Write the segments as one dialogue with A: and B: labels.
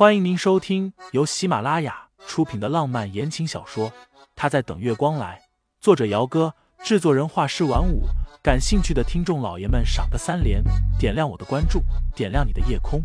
A: 欢迎您收听由喜马拉雅出品的浪漫言情小说《他在等月光来》，作者：姚哥，制作人：画师晚舞。感兴趣的听众老爷们，赏个三连，点亮我的关注，点亮你的夜空。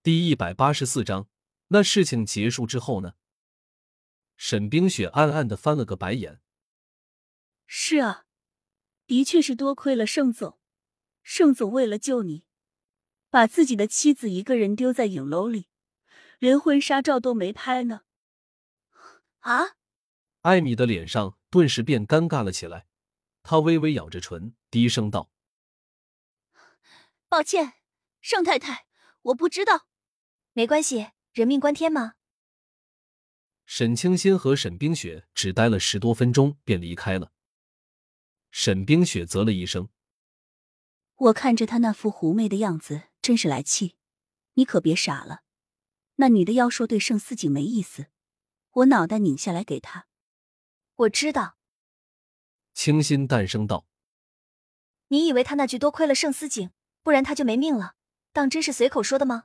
B: 第一百八十四章，那事情结束之后呢？沈冰雪暗暗的翻了个白眼。
C: 是啊，的确是多亏了盛总。盛总为了救你，把自己的妻子一个人丢在影楼里，连婚纱照都没拍呢。啊！
B: 艾米的脸上顿时变尴尬了起来，她微微咬着唇，低声道：“
C: 抱歉，盛太太，我不知道。
D: 没关系，人命关天嘛。”
B: 沈清心和沈冰雪只待了十多分钟便离开了。沈冰雪啧了一声：“
C: 我看着他那副狐媚的样子，真是来气。你可别傻了。那女的要说对盛思景没意思，我脑袋拧下来给她。”
D: 我知道。
B: 清新淡声道：“
D: 你以为他那句多亏了盛思景，不然他就没命了，当真是随口说的吗？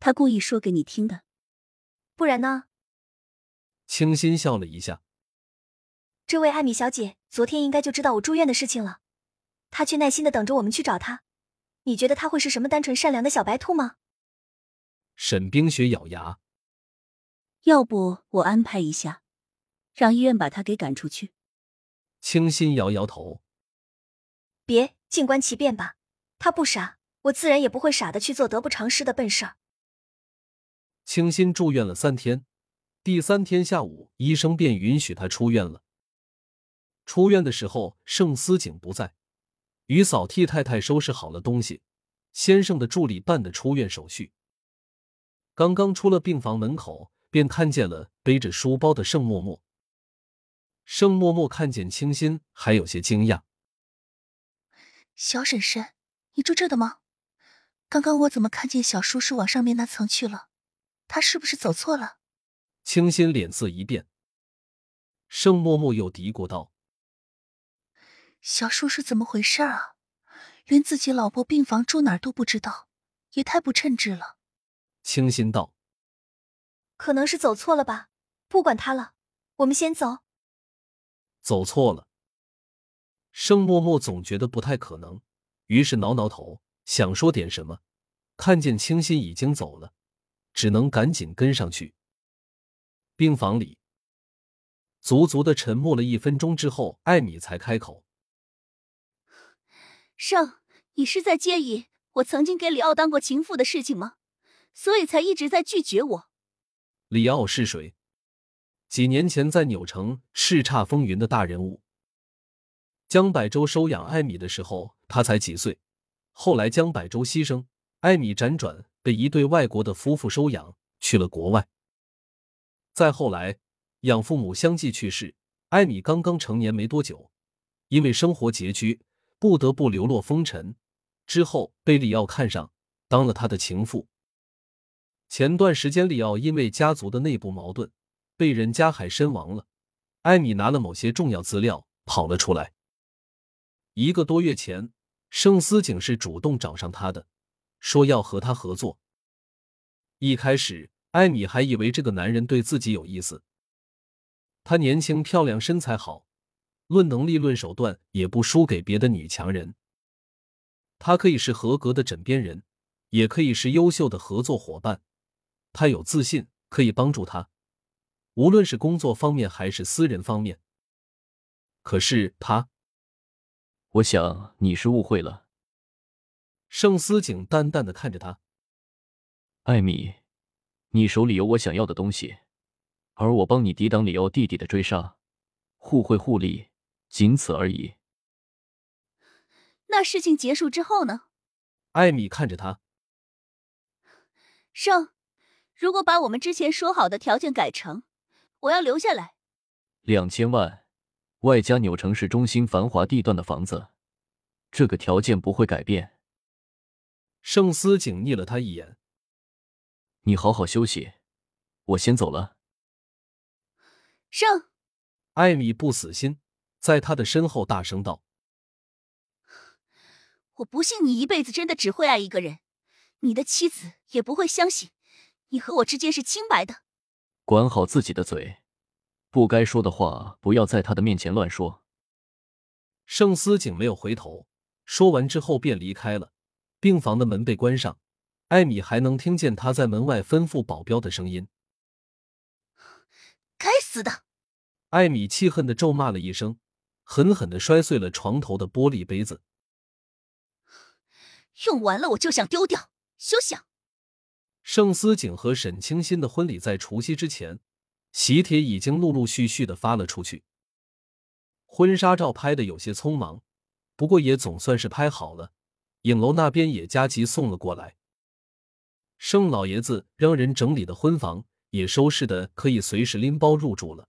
C: 他故意说给你听的。
D: 不然呢？”
B: 清新笑了一下。
D: 这位艾米小姐昨天应该就知道我住院的事情了，她却耐心的等着我们去找她。你觉得她会是什么单纯善良的小白兔吗？
B: 沈冰雪咬牙，
C: 要不我安排一下，让医院把她给赶出去。
B: 清新摇摇头，
D: 别，静观其变吧。她不傻，我自然也不会傻的去做得不偿失的笨事儿。
B: 清新住院了三天，第三天下午，医生便允许她出院了。出院的时候，盛思景不在，于嫂替太太收拾好了东西，先生的助理办的出院手续。刚刚出了病房门口，便看见了背着书包的盛默默。盛默默看见清新，还有些惊讶：“
E: 小婶婶，你住这的吗？刚刚我怎么看见小叔叔往上面那层去了？他是不是走错了？”
B: 清新脸色一变，盛默默又嘀咕道。
E: 小叔是怎么回事啊？连自己老婆病房住哪儿都不知道，也太不称职了。
B: 清心道：“
D: 可能是走错了吧，不管他了，我们先走。”
B: 走错了。盛默默总觉得不太可能，于是挠挠头，想说点什么，看见清新已经走了，只能赶紧跟上去。病房里，足足的沉默了一分钟之后，艾米才开口。
C: 盛，你是在介意我曾经给李奥当过情妇的事情吗？所以才一直在拒绝我。
B: 李奥是谁？几年前在纽城叱咤风云的大人物。江百洲收养艾米的时候，他才几岁。后来江百洲牺牲，艾米辗转被一对外国的夫妇收养，去了国外。再后来，养父母相继去世，艾米刚刚成年没多久，因为生活拮据。不得不流落风尘，之后被里奥看上，当了他的情妇。前段时间，里奥因为家族的内部矛盾，被人加害身亡了。艾米拿了某些重要资料，跑了出来。一个多月前，盛思景是主动找上他的，说要和他合作。一开始，艾米还以为这个男人对自己有意思。他年轻漂亮，身材好。论能力，论手段，也不输给别的女强人。她可以是合格的枕边人，也可以是优秀的合作伙伴。她有自信，可以帮助他，无论是工作方面还是私人方面。可是他，
F: 我想你是误会了。
B: 盛思景淡淡的看着他，
F: 艾米，你手里有我想要的东西，而我帮你抵挡里奥弟弟的追杀，互惠互利。仅此而已。
C: 那事情结束之后呢？
B: 艾米看着他，
C: 盛，如果把我们之前说好的条件改成，我要留下来
F: 两千万，外加纽城市中心繁华地段的房子，这个条件不会改变。
B: 盛思景睨了他一眼，
F: 你好好休息，我先走了。
C: 盛，
B: 艾米不死心。在他的身后大声道：“
C: 我不信你一辈子真的只会爱一个人，你的妻子也不会相信你和我之间是清白的。”
F: 管好自己的嘴，不该说的话不要在他的面前乱说。
B: 盛思景没有回头，说完之后便离开了。病房的门被关上，艾米还能听见他在门外吩咐保镖的声音。
C: 该死的！
B: 艾米气恨的咒骂了一声，狠狠的摔碎了床头的玻璃杯子。
C: 用完了我就想丢掉，休想！
B: 盛思景和沈清新的婚礼在除夕之前，喜帖已经陆陆续续的发了出去。婚纱照拍的有些匆忙，不过也总算是拍好了。影楼那边也加急送了过来。盛老爷子让人整理的婚房也收拾的可以随时拎包入住了。